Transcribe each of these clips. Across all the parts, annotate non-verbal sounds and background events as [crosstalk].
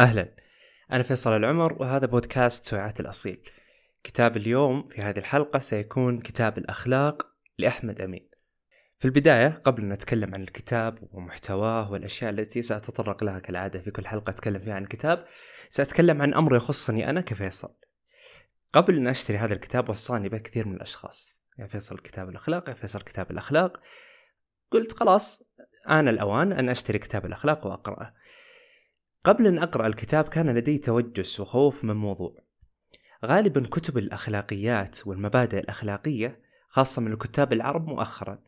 أهلا. أنا فيصل العمر وهذا بودكاست سويعات الأصيل. كتاب اليوم في هذه الحلقة سيكون كتاب الأخلاق لأحمد أمين. في البداية قبل أن نتكلم عن الكتاب ومحتواه والأشياء التي سأتطرق لها كالعادة في كل حلقة أتكلم فيها عن الكتاب سأتكلم عن أمر يخصني أنا كفيصل. قبل أن أشتري هذا الكتاب وصاني به كثير من الأشخاص. يا فيصل كتاب الأخلاق؟ يا فيصل كتاب الأخلاق؟ قلت خلاص آن الأوان أن أشتري كتاب الأخلاق وأقرأه. قبل أن أقرأ الكتاب كان لدي توجس وخوف من موضوع. غالبا كتب الأخلاقيات والمبادئ الأخلاقية خاصة من الكتاب العرب مؤخرا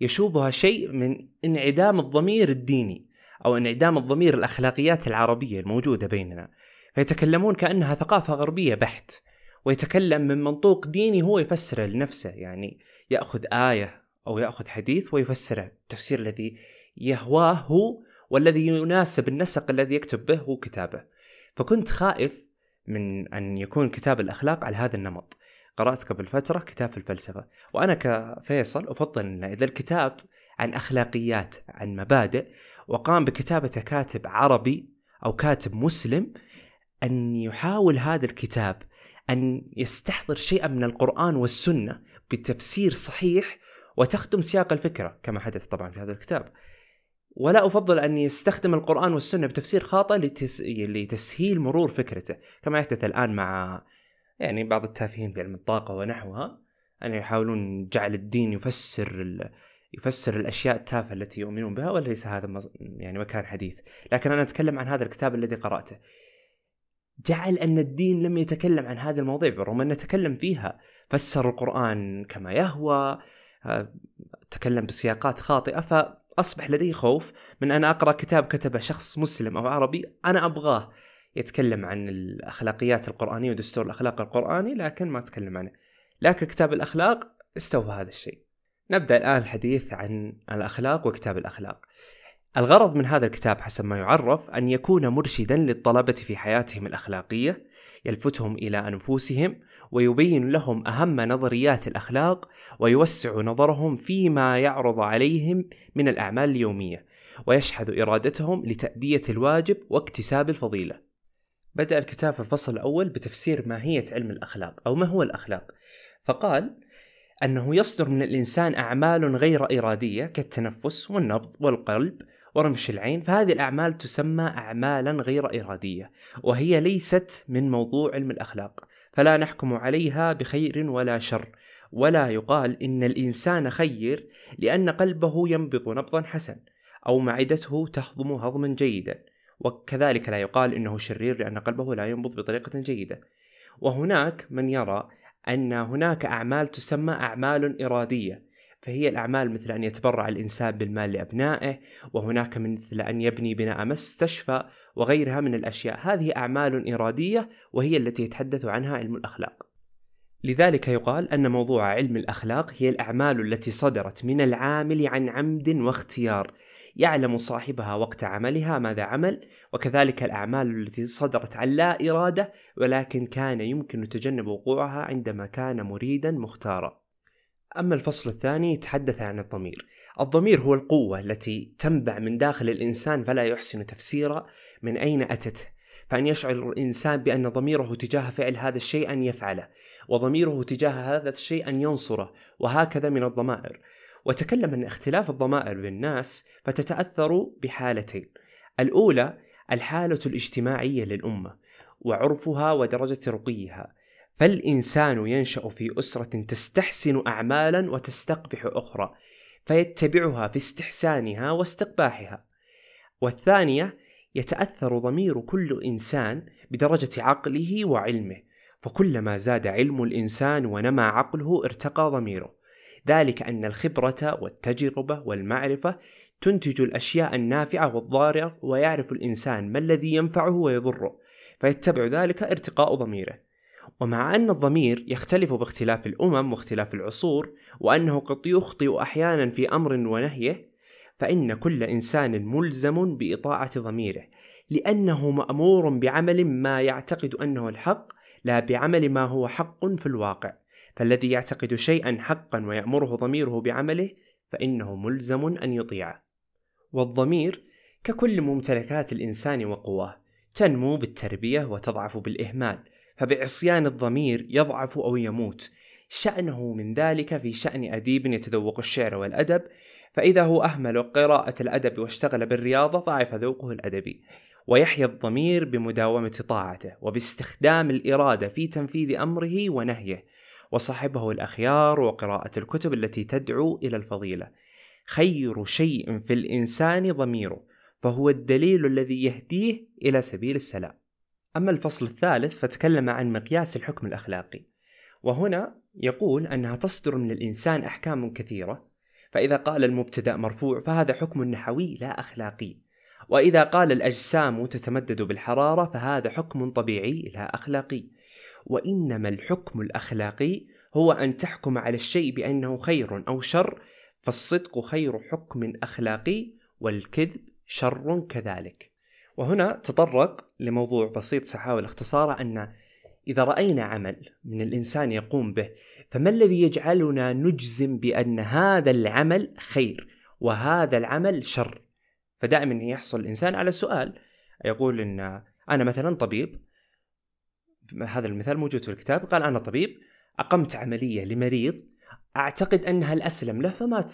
يشوبها شيء من انعدام الضمير الديني أو انعدام الضمير الأخلاقيات العربية الموجودة بيننا. فيتكلمون كأنها ثقافة غربية بحت ويتكلم من منطوق ديني هو يفسره لنفسه يعني يأخذ آية أو يأخذ حديث ويفسره. التفسير الذي يهواه هو والذي يناسب النسق الذي يكتب به هو كتابه. فكنت خائف من أن يكون كتاب الأخلاق على هذا النمط. قرأت قبل فترة كتاب في الفلسفة. وأنا كفيصل أفضل أن إذا الكتاب عن أخلاقيات عن مبادئ وقام بكتابته كاتب عربي أو كاتب مسلم أن يحاول هذا الكتاب أن يستحضر شيئا من القرآن والسنة بتفسير صحيح وتخدم سياق الفكرة كما حدث طبعا في هذا الكتاب. ولا أفضل أن يستخدم القرآن والسنة بتفسير خاطئ لتس... لتسهيل مرور فكرته كما يحدث الآن مع يعني بعض التافهين في علم الطاقة ونحوها أن يحاولون جعل الدين يفسر ال... يفسر الأشياء التافهة التي يؤمنون بها وليس هذا مز... يعني مكان حديث. لكن أنا أتكلم عن هذا الكتاب الذي قرأته. جعل أن الدين لم يتكلم عن هذه المواضيع بالرغم أنه تكلم فيها. فسر القرآن كما يهوى آه، تكلم بسياقات خاطئة فأصبح لدي خوف من أن أقرأ كتاب كتبه شخص مسلم أو عربي أنا أبغاه يتكلم عن الأخلاقيات القرآنية ودستور الأخلاق القرآني لكن ما أتكلم عنه. لكن كتاب الأخلاق استوفى هذا الشيء. نبدأ الآن الحديث عن الأخلاق وكتاب الأخلاق. الغرض من هذا الكتاب حسب ما يعرف أن يكون مرشدا للطلبة في حياتهم الأخلاقية يلفتهم إلى أنفسهم ويبين لهم أهم نظريات الأخلاق ويوسع نظرهم فيما يعرض عليهم من الأعمال اليومية ويشحذ إرادتهم لتأدية الواجب واكتساب الفضيلة. بدأ الكتاب في الفصل الأول بتفسير ماهية علم الأخلاق أو ما هو الأخلاق. فقال أنه يصدر من الإنسان أعمال غير إرادية كالتنفس والنبض والقلب ورمش العين فهذه الأعمال تسمى أعمالا غير إرادية وهي ليست من موضوع علم الأخلاق فلا نحكم عليها بخير ولا شر ولا يقال إن الإنسان خير لأن قلبه ينبض نبضا حسن أو معدته تهضم هضما جيدا وكذلك لا يقال إنه شرير لأن قلبه لا ينبض بطريقة جيدة. وهناك من يرى أن هناك أعمال تسمى أعمال إرادية فهي الأعمال مثل أن يتبرع الإنسان بالمال لأبنائه وهناك مثل أن يبني بناء مستشفى وغيرها من الأشياء. هذه أعمال إرادية وهي التي يتحدث عنها علم الأخلاق. لذلك يقال أن موضوع علم الأخلاق هي الأعمال التي صدرت من العامل عن عمد واختيار. يعلم صاحبها وقت عملها ماذا عمل وكذلك الأعمال التي صدرت عن لا إرادة ولكن كان يمكن تجنب وقوعها عندما كان مريدا مختارا. أما الفصل الثاني يتحدث عن الضمير. الضمير هو القوة التي تنبع من داخل الإنسان فلا يحسن تفسير من أين أتت. فأن يشعر الإنسان بأن ضميره تجاه فعل هذا الشيء أن يفعله وضميره تجاه هذا الشيء أن ينصره وهكذا من الضمائر. وتكلم أن اختلاف الضمائر بالناس فتتأثر بحالتين. الأولى الحالة الاجتماعية للأمة وعرفها ودرجة رقيها. فالإنسان ينشأ في أسرة تستحسن أعمالا وتستقبح أخرى فيتبعها في استحسانها واستقباحها. والثانية يتأثر ضمير كل إنسان بدرجة عقله وعلمه فكلما زاد علم الإنسان ونمى عقله ارتقى ضميره. ذلك أن الخبرة والتجربة والمعرفة تنتج الأشياء النافعة والضارة ويعرف الإنسان ما الذي ينفعه ويضره فيتبع ذلك ارتقاء ضميره. ومع أن الضمير يختلف باختلاف الأمم واختلاف العصور وأنه قد يخطئ أحيانا في أمر ونهيه فإن كل إنسان ملزم بإطاعة ضميره لأنه مأمور بعمل ما يعتقد أنه الحق لا بعمل ما هو حق في الواقع. فالذي يعتقد شيئا حقا ويأمره ضميره بعمله فإنه ملزم أن يطيعه. والضمير ككل ممتلكات الإنسان وقواه تنمو بالتربية وتضعف بالإهمال فبعصيان الضمير يضعف أو يموت. شأنه من ذلك في شأن أديب يتذوق الشعر والأدب فإذا هو أهمل قراءة الأدب واشتغل بالرياضة ضعف ذوقه الأدبي ويحيا الضمير بمداومة طاعته وباستخدام الإرادة في تنفيذ أمره ونهيه وصاحبه الأخيار وقراءة الكتب التي تدعو إلى الفضيلة. خير شيء في الإنسان ضميره فهو الدليل الذي يهديه إلى سبيل السلام. أما الفصل الثالث فتكلم عن مقياس الحكم الأخلاقي. وهنا يقول أنها تصدر من الإنسان أحكام كثيرة فإذا قال المبتدأ مرفوع فهذا حكم نحوي لا أخلاقي. وإذا قال الأجسام تتمدد بالحرارة فهذا حكم طبيعي لا أخلاقي. وإنما الحكم الأخلاقي هو أن تحكم على الشيء بأنه خير أو شر فالصدق خير حكم أخلاقي والكذب شر كذلك. وهنا تطرق لموضوع بسيط سأحاول اختصاره أن إذا رأينا عمل من الإنسان يقوم به فما الذي يجعلنا نجزم بأن هذا العمل خير وهذا العمل شر؟ فدائما يحصل الإنسان على سؤال يقول إن أنا مثلا طبيب هذا المثال موجود في الكتاب قال أنا طبيب أقمت عملية لمريض أعتقد أنها الأسلم له فمات.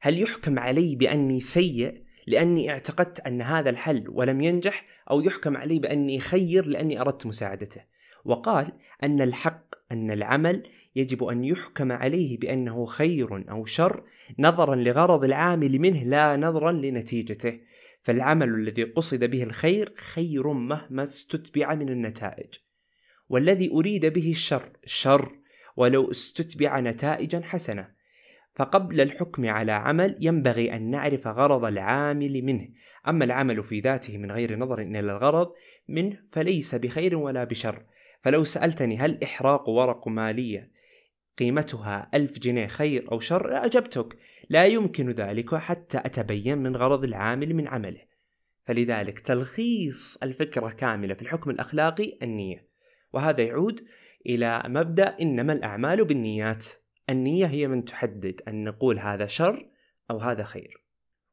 هل يحكم علي بأني سيء؟ لأني اعتقدت أن هذا الحل ولم ينجح أو يحكم علي بأني خير لأني أردت مساعدته. وقال أن الحق أن العمل يجب أن يحكم عليه بأنه خير أو شر نظرا لغرض العامل منه لا نظرا لنتيجته. فالعمل الذي قصد به الخير خير مهما استتبع من النتائج. والذي أريد به الشر شر ولو استتبع نتائجا حسنة. فقبل الحكم على عمل ينبغي أن نعرف غرض العامل منه. أما العمل في ذاته من غير نظر إلى الغرض منه فليس بخير ولا بشر. فلو سألتني هل إحراق ورق مالية قيمتها ألف جنيه خير أو شر أجبتك لا يمكن ذلك حتى أتبين من غرض العامل من عمله. فلذلك تلخيص الفكرة كاملة في الحكم الأخلاقي النية. وهذا يعود إلى مبدأ إنما الأعمال بالنيات. النية هي من تحدد أن نقول هذا شر أو هذا خير.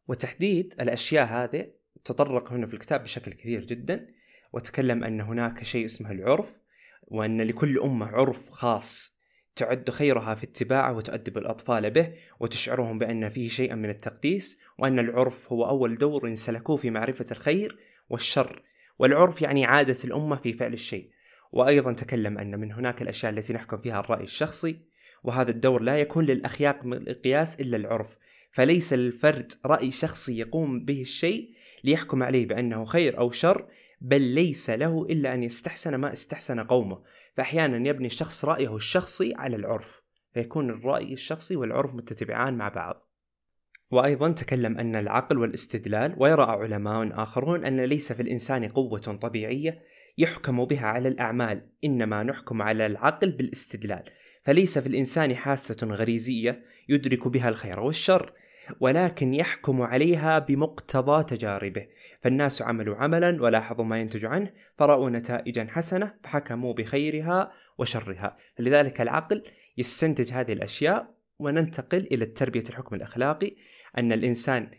وتحديد الأشياء هذه تطرق هنا في الكتاب بشكل كثير جدا وتكلم أن هناك شيء اسمه العرف وأن لكل أمة عرف خاص تعد خيرها في اتباعه وتؤدب الأطفال به وتشعرهم بأن فيه شيئا من التقديس وأن العرف هو أول دور سلكوه في معرفة الخير والشر. والعرف يعني عادة الأمة في فعل الشيء. وأيضا تكلم أن من هناك الأشياء التي نحكم فيها الرأي الشخصي وهذا الدور لا يكون للأخياق مقياس إلا العرف. فليس للفرد رأي شخصي يقوم به الشيء ليحكم عليه بأنه خير أو شر بل ليس له إلا أن يستحسن ما استحسن قومه. فأحيانا يبني الشخص رأيه الشخصي على العرف فيكون الرأي الشخصي والعرف متتبعان مع بعض. وأيضا تكلم أن العقل والاستدلال ويرى علماء آخرون أن ليس في الإنسان قوة طبيعية يحكم بها على الأعمال إنما نحكم على العقل بالاستدلال. فليس في الإنسان حاسة غريزية يدرك بها الخير والشر ولكن يحكم عليها بمقتضى تجاربه. فالناس عملوا عملا ولاحظوا ما ينتج عنه فرأوا نتائجا حسنة فحكموا بخيرها وشرها. لذلك العقل يستنتج هذه الأشياء وننتقل إلى التربية الحكم الأخلاقي أن الإنسان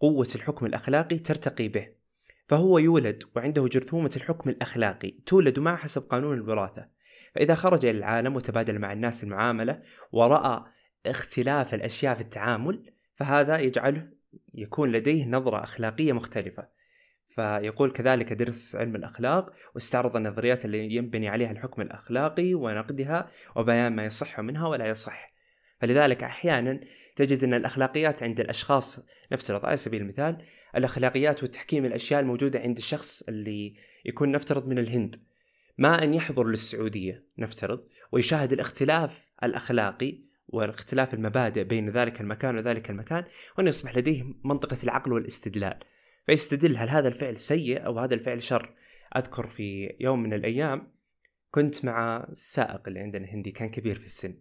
قوة الحكم الأخلاقي ترتقي به. فهو يولد وعنده جرثومة الحكم الأخلاقي تولد معه حسب قانون الوراثة. فإذا خرج إلى العالم وتبادل مع الناس المعاملة ورأى اختلاف الأشياء في التعامل فهذا يجعله يكون لديه نظرة أخلاقية مختلفة. فيقول كذلك درس علم الأخلاق واستعرض النظريات اللي ينبني عليها الحكم الأخلاقي ونقدها وبيان ما يصح منها ولا يصح. فلذلك أحيانا تجد أن الأخلاقيات عند الأشخاص نفترض على سبيل المثال الأخلاقيات وتحكيم الأشياء الموجودة عند الشخص اللي يكون نفترض من الهند. ما أن يحضر للسعودية نفترض ويشاهد الاختلاف الأخلاقي واختلاف المبادئ بين ذلك المكان وذلك المكان وأن يصبح لديه منطقة العقل والاستدلال. فيستدل هل هذا الفعل سيء أو هذا الفعل شر؟ أذكر في يوم من الأيام كنت مع السائق اللي عندنا هندي كان كبير في السن.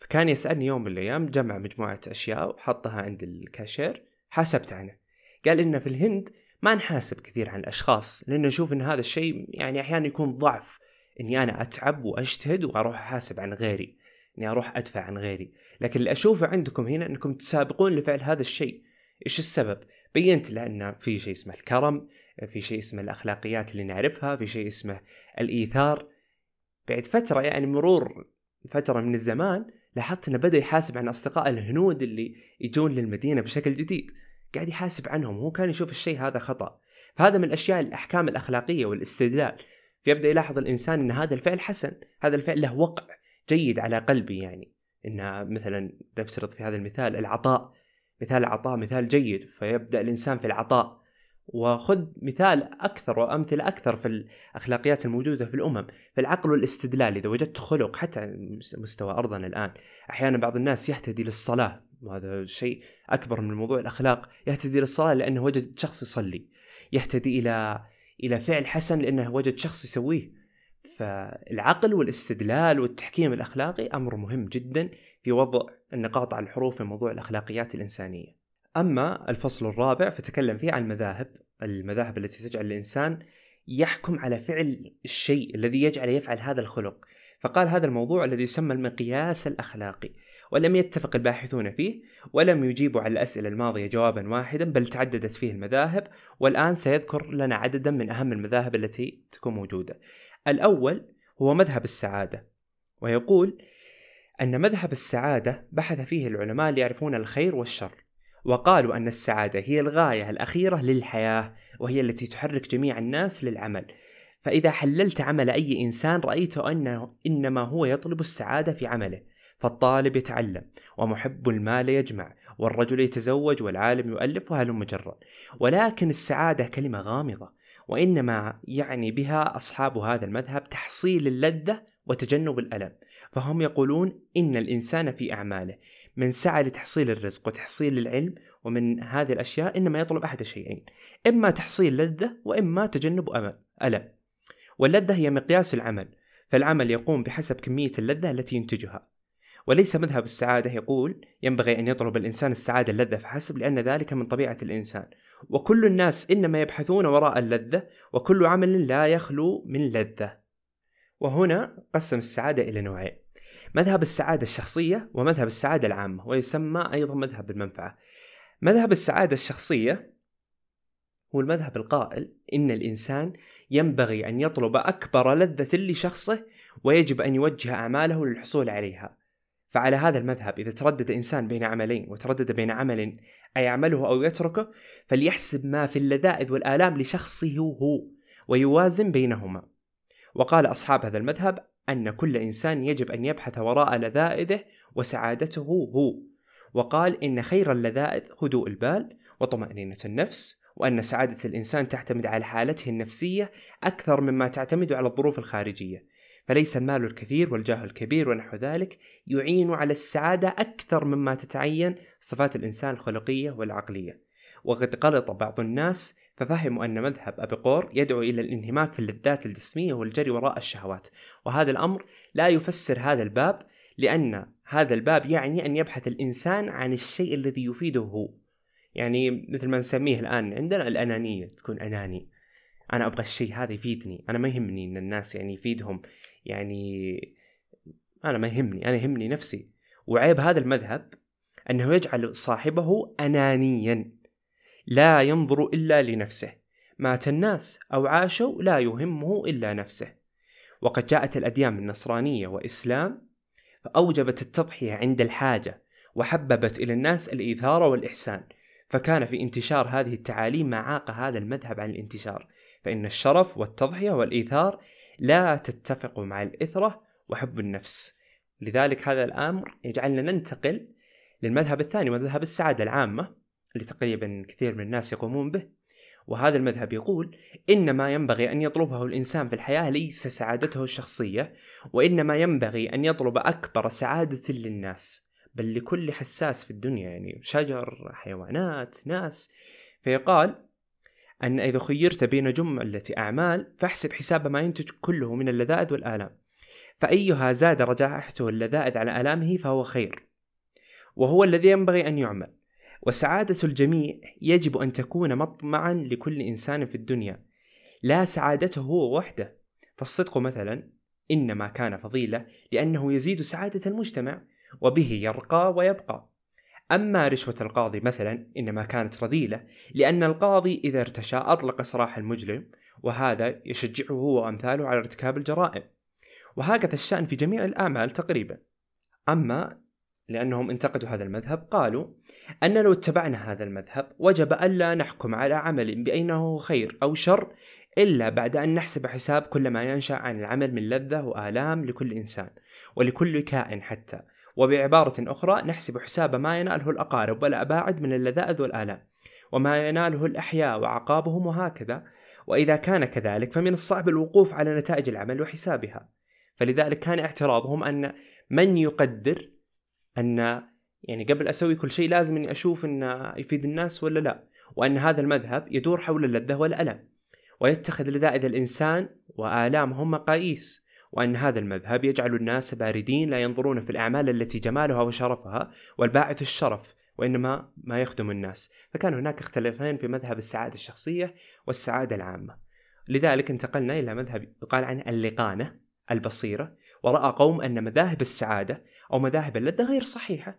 فكان يسألني يوم من الأيام جمع مجموعة أشياء وحطها عند الكاشير حاسبت عنه. قال إن في الهند ما نحاسب كثير عن الأشخاص لأن نشوف إن هذا الشيء يعني أحيانا يكون ضعف إني أنا أتعب وأجتهد وأروح أحاسب عن غيري إني أروح أدفع عن غيري. لكن اللي أشوفه عندكم هنا أنكم تسابقون لفعل هذا الشيء. إيش السبب؟ بينت له في شيء اسمه الكرم في شيء اسمه الأخلاقيات اللي نعرفها في شيء اسمه الإيثار. بعد فترة يعني مرور فترة من الزمان لاحظت إنه بدأ يحاسب عن أصدقاء الهنود اللي يجون للمدينة بشكل جديد. قاعد يحاسب عنهم هو كان يشوف الشيء هذا خطأ. فهذا من الأشياء الأحكام الأخلاقية والاستدلال. فيبدأ يلاحظ الإنسان إن هذا الفعل حسن هذا الفعل له وقع جيد على قلبي يعني. إن مثلا نفترض في هذا المثال العطاء مثال العطاء مثال جيد. فيبدأ الإنسان في العطاء. وخذ مثال أكثر وأمثلة أكثر في الأخلاقيات الموجودة في الأمم في العقل والاستدلال إذا وجدت خلق حتى مستوى أرضنا الآن أحيانا بعض الناس يهتدي للصلاة وهذا شيء أكبر من موضوع الأخلاق يهتدي للصلاة لأنه وجد شخص يصلي يهتدي إلى إلى فعل حسن لأنه وجد شخص يسويه. فالعقل والاستدلال والتحكيم الأخلاقي أمر مهم جدا في وضع النقاط على الحروف في موضوع الأخلاقيات الإنسانية. أما الفصل الرابع فتكلم فيه عن المذاهب المذاهب التي تجعل الإنسان يحكم على فعل الشيء الذي يجعله يفعل هذا الخلق. فقال هذا الموضوع الذي يسمى المقياس الأخلاقي ولم يتفق الباحثون فيه ولم يجيبوا على الأسئلة الماضية جوابا واحدا بل تعددت فيه المذاهب والآن سيذكر لنا عددا من أهم المذاهب التي تكون موجودة. الأول هو مذهب السعادة ويقول أن مذهب السعادة بحث فيه العلماء ليعرفون الخير والشر. وقالوا أن السعادة هي الغاية الأخيرة للحياة وهي التي تحرك جميع الناس للعمل. فإذا حللت عمل أي إنسان رأيت أنه إنما هو يطلب السعادة في عمله فالطالب يتعلم ومحب المال يجمع والرجل يتزوج والعالم يؤلف وهلم جرا ولكن السعادة كلمة غامضة وإنما يعني بها أصحاب هذا المذهب تحصيل اللذة وتجنب الألم. فهم يقولون إن الإنسان في أعماله من سعى لتحصيل الرزق وتحصيل العلم ومن هذه الأشياء إنما يطلب أحد الشيئين. إما تحصيل لذة وإما تجنب أمل ألم. واللذة هي مقياس العمل فالعمل يقوم بحسب كمية اللذة التي ينتجها. وليس مذهب السعادة يقول ينبغي أن يطلب الإنسان السعادة اللذة فحسب لأن ذلك من طبيعة الإنسان. وكل الناس إنما يبحثون وراء اللذة وكل عمل لا يخلو من لذة. وهنا قسم السعادة إلى نوعين. مذهب السعادة الشخصية ومذهب السعادة العامة ويسمى أيضا مذهب المنفعة. مذهب السعادة الشخصية هو المذهب القائل إن الإنسان ينبغي أن يطلب أكبر لذة لشخصه ويجب أن يوجه أعماله للحصول عليها. فعلى هذا المذهب إذا تردد إنسان بين عملين وتردد بين عمل أي يعمله أو يتركه فليحسب ما في اللذائذ والآلام لشخصه هو ويوازن بينهما. وقال أصحاب هذا المذهب أن كل إنسان يجب أن يبحث وراء لذائذه وسعادته هو. وقال إن خير اللذائذ هدوء البال وطمأنينة النفس وأن سعادة الإنسان تعتمد على حالته النفسية أكثر مما تعتمد على الظروف الخارجية. فليس المال الكثير والجاه الكبير ونحو ذلك يعين على السعادة أكثر مما تتعين صفات الإنسان الخلقية والعقلية. وقد غلط بعض الناس ففهموا أن مذهب أبيقور يدعو إلى الانهماك في اللذات الجسمية والجري وراء الشهوات. وهذا الأمر لا يفسر هذا الباب لأن هذا الباب يعني أن يبحث الإنسان عن الشيء الذي يفيده هو. يعني مثل ما نسميه الآن عندنا الأنانية. تكون أناني. أنا أبغى الشيء هذا يفيدني. أنا ما يهمني أن الناس يعني يفيدهم. يعني أنا ما يهمني. أنا يهمني نفسي. وعيب هذا المذهب أنه يجعل صاحبه أنانيا. لا ينظر إلا لنفسه. مات الناس أو عاشوا لا يهمه إلا نفسه. وقد جاءت الأديان النصرانية وإسلام فأوجبت التضحية عند الحاجة وحببت إلى الناس الإيثار والإحسان. فكان في انتشار هذه التعاليم ما عاق هذا المذهب عن الانتشار. فإن الشرف والتضحية والإيثار لا تتفق مع الإثرة وحب النفس. لذلك هذا الأمر يجعلنا ننتقل للمذهب الثاني مذهب السعادة العامة. اللي تقريبا كثير من الناس يقومون به. وهذا المذهب يقول إن ما ينبغي أن يطلبه الإنسان في الحياة ليس سعادته الشخصية وإنما ينبغي أن يطلب أكبر سعادة للناس بل لكل حساس في الدنيا يعني شجر حيوانات ناس. فيقال أن إذا خيرت بين جملة أعمال فاحسب حساب ما ينتج كله من اللذائذ والآلام. فأيها زاد رجاحته اللذائذ على آلامه فهو خير وهو الذي ينبغي أن يعمل. وسعادة الجميع يجب أن تكون مطمعا لكل إنسان في الدنيا. لا سعادته هو وحده. فالصدق مثلا إنما كان فضيلة لأنه يزيد سعادة المجتمع وبه يرقى ويبقى. أما رشوة القاضي مثلا إنما كانت رذيلة لأن القاضي إذا ارتشى أطلق سراح المجرم وهذا يشجعه هو وأمثاله على ارتكاب الجرائم. وهكذا الشأن في جميع الأعمال تقريبا. أما لأنهم انتقدوا هذا المذهب قالوا أن لو اتبعنا هذا المذهب وجب ألا نحكم على عمل بأنه خير أو شر إلا بعد أن نحسب حساب كل ما ينشأ عن العمل من لذة وآلام لكل إنسان ولكل كائن حتى. وبعبارة أخرى نحسب حساب ما يناله الأقارب والأباعد من اللذائذ والآلام وما يناله الأحياء وعقابهم وهكذا. وإذا كان كذلك فمن الصعب الوقوف على نتائج العمل وحسابها. فلذلك كان اعتراضهم أن من يقدر أن يعني قبل أسوي كل شيء لازم أني أشوف أنه يفيد الناس ولا لا وأن هذا المذهب يدور حول اللذة والألم ويتخذ لذائذ الإنسان وآلامهم مقاييس وأن هذا المذهب يجعل الناس باردين لا ينظرون في الأعمال التي جمالها وشرفها والباعث الشرف وإنما ما يخدم الناس. فكان هناك اختلافين في مذهب السعادة الشخصية والسعادة العامة. لذلك انتقلنا إلى مذهب يقال عنه اللقانة البصيرة ورأى قوم أن مذاهب السعادة أو مذاهب اللذة غير صحيحة.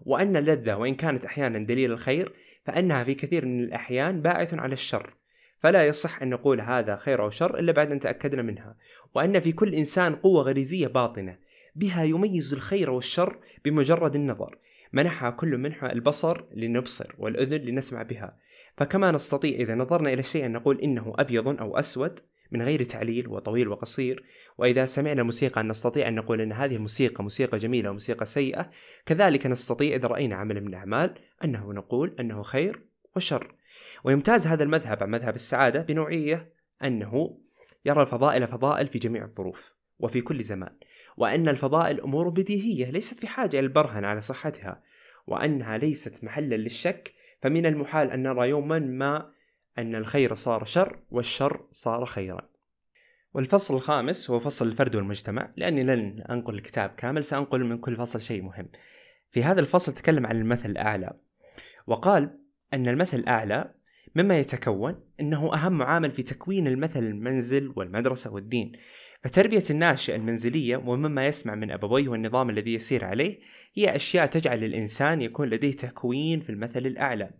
وأن اللذة وإن كانت أحيانا دليل الخير فإنها في كثير من الأحيان باعث على الشر. فلا يصح أن نقول هذا خير أو شر إلا بعد أن تأكدنا منها. وأن في كل إنسان قوة غريزية باطنة بها يميز الخير والشر بمجرد النظر. منحها كل منها البصر لنبصر والأذن لنسمع بها. فكما نستطيع إذا نظرنا إلى الشيء أن نقول إنه أبيض أو أسود من غير تعليل وطويل وقصير. وإذا سمعنا موسيقى نستطيع أن نقول أن هذه الموسيقى موسيقى جميلة وموسيقى سيئة كذلك نستطيع إذا رأينا عمل من الأعمال أنه نقول أنه خير وشر. ويمتاز هذا المذهب عن مذهب السعادة بنوعية أنه يرى الفضائل فضائل في جميع الظروف وفي كل زمان وأن الفضائل أمور بديهية ليست في حاجة إلى البرهن على صحتها وأنها ليست محلا للشك. فمن المحال أن نرى يوما ما أن الخير صار شر والشر صار خيرا. والفصل الخامس هو فصل الفرد والمجتمع. لأني لن أنقل الكتاب كامل سأنقل من كل فصل شيء مهم. في هذا الفصل تكلم عن المثل الأعلى وقال أن المثل الأعلى مما يتكون أنه أهم عامل في تكوين المثل المنزل والمدرسة والدين. فتربية الناشئ المنزلية ومما يسمع من أبويه والنظام الذي يسير عليه هي أشياء تجعل الإنسان يكون لديه تكوين في المثل الأعلى.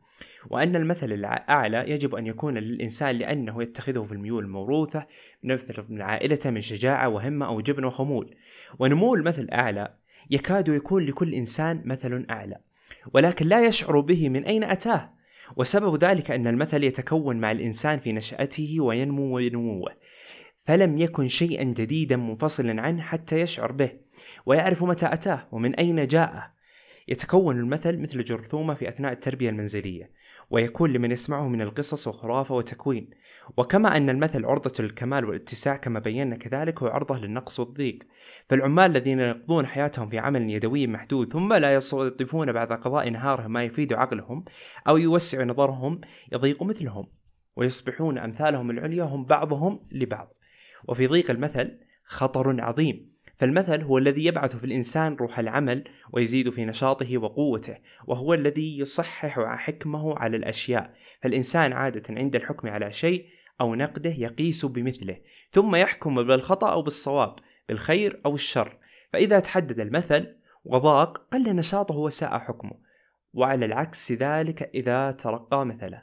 وأن المثل الأعلى يجب أن يكون للإنسان لأنه يتخذه في الميول الموروثة مثل من عائلته من شجاعة وهمة أو جبن وخمول. ونمو المثل الأعلى يكاد يكون لكل إنسان مثل أعلى ولكن لا يشعر به من أين أتاه. وسبب ذلك أن المثل يتكون مع الإنسان في نشأته وينمو ونموه فلم يكن شيئا جديدا منفصلا عنه حتى يشعر به ويعرف متى أتاه ومن أين جاءه. يتكون المثل مثل جرثومة في أثناء التربية المنزلية ويكون لمن يسمعه من القصص وخرافة وتكوين وكما أن المثل عرضة للكمال والاتساع كما بينا كذلك هو عرضة للنقص والضيق. فالعمال الذين يقضون حياتهم في عمل يدوي محدود ثم لا يستضيفون بعد قضاء نهارهم ما يفيد عقلهم أو يوسع نظرهم يضيق مثلهم ويصبحون أمثالهم العليا هم بعضهم لبعض. وفي ضيق المثل خطر عظيم. فالمثل هو الذي يبعث في الإنسان روح العمل ويزيد في نشاطه وقوته وهو الذي يصحح حكمه على الأشياء. فالإنسان عادة عند الحكم على شيء أو نقده يقيس بمثله ثم يحكم بالخطأ أو بالصواب بالخير أو الشر. فإذا تحدد المثل وضاق قل نشاطه وساء حكمه. وعلى العكس ذلك إذا ترقى مثله.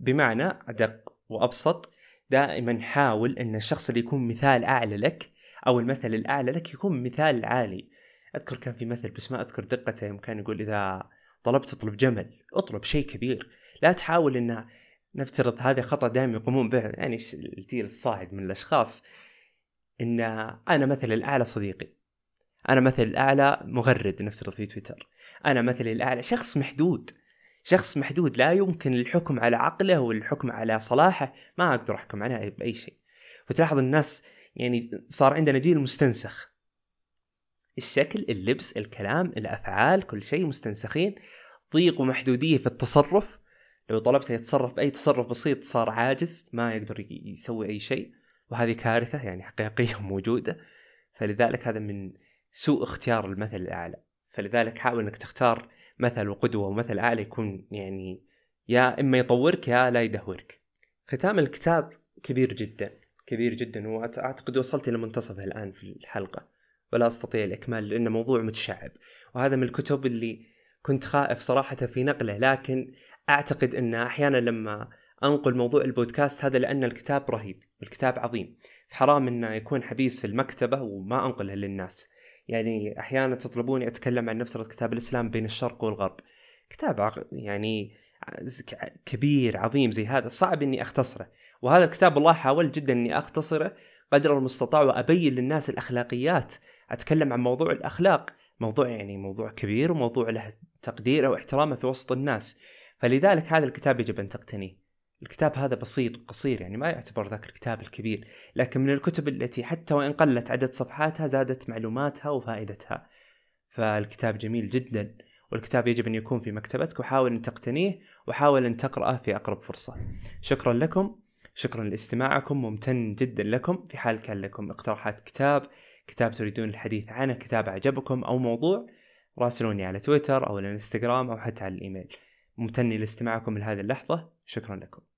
بمعنى أدق وأبسط دائما حاول أن الشخص اللي يكون مثال أعلى لك أو المثل الأعلى لك يكون مثال عالي. أذكر كان في مثل بس ما أذكر دقته يوم كان يقول إذا طلبت اطلب جمل اطلب شيء كبير. لا تحاول إن نفترض هذا خطأ دائما يقومون به يعني الجيل الصاعد من الأشخاص. إن أنا مثل الأعلى صديقي. أنا مثل الأعلى مغرد نفترض في تويتر. أنا مثل الأعلى شخص محدود. شخص محدود لا يمكن الحكم على عقله والحكم على صلاحه ما أقدر أحكم عليه بأي شيء. فتلاحظ الناس يعني صار عندنا جيل مستنسخ. الشكل اللبس الكلام الأفعال كل شيء مستنسخين. ضيق ومحدودية في التصرف. لو طلبته يتصرف بأي تصرف بسيط صار عاجز ما يقدر يسوي أي شيء. وهذه كارثة يعني حقيقية [laughs] موجوده فلذلك هذا من سوء اختيار المثل الأعلى. فلذلك حاول إنك تختار مثل وقدوة ومثل أعلى يكون يعني يا إما يطورك يا لا يدهورك. ختام الكتاب كبير جدا. كبير جدا. واعتقد وصلت إلى منتصفه الآن في الحلقة. ولا أستطيع الإكمال لأن موضوع متشعب. وهذا من الكتب اللي كنت خائف صراحة في نقله. لكن أعتقد أن أحيانا لما أنقل موضوع البودكاست هذا لأن الكتاب رهيب. الكتاب عظيم. حرام أنه يكون حبيس المكتبة وما أنقله للناس. يعني أحيانا تطلبوني أتكلم عن نفسرة كتاب الإسلام بين الشرق والغرب. كتاب يعني كبير عظيم زي هذا صعب إني أختصره. وهذا الكتاب والله حاولت جدا إني أختصره قدر المستطاع وأبين للناس الأخلاقيات. أتكلم عن موضوع الأخلاق موضوع يعني موضوع كبير وموضوع له تقديره واحترامه في وسط الناس. فلذلك هذا الكتاب يجب أن تقتنيه. الكتاب هذا بسيط وقصير يعني ما يعتبر ذاك الكتاب الكبير. لكن من الكتب التي حتى وإن قلت عدد صفحاتها زادت معلوماتها وفائدتها. فالكتاب جميل جدا. والكتاب يجب أن يكون في مكتبتك وحاول أن تقتنيه وحاول أن تقرأه في أقرب فرصة. شكرا لكم شكرا لاستماعكم ممتن جدا لكم. في حال كان لكم اقتراحات كتاب كتاب تريدون الحديث عنه كتاب أعجبكم أو موضوع راسلوني على تويتر أو الانستغرام أو حتى على الإيميل. ممتن لاستماعكم لهذه اللحظة. شكرا لكم.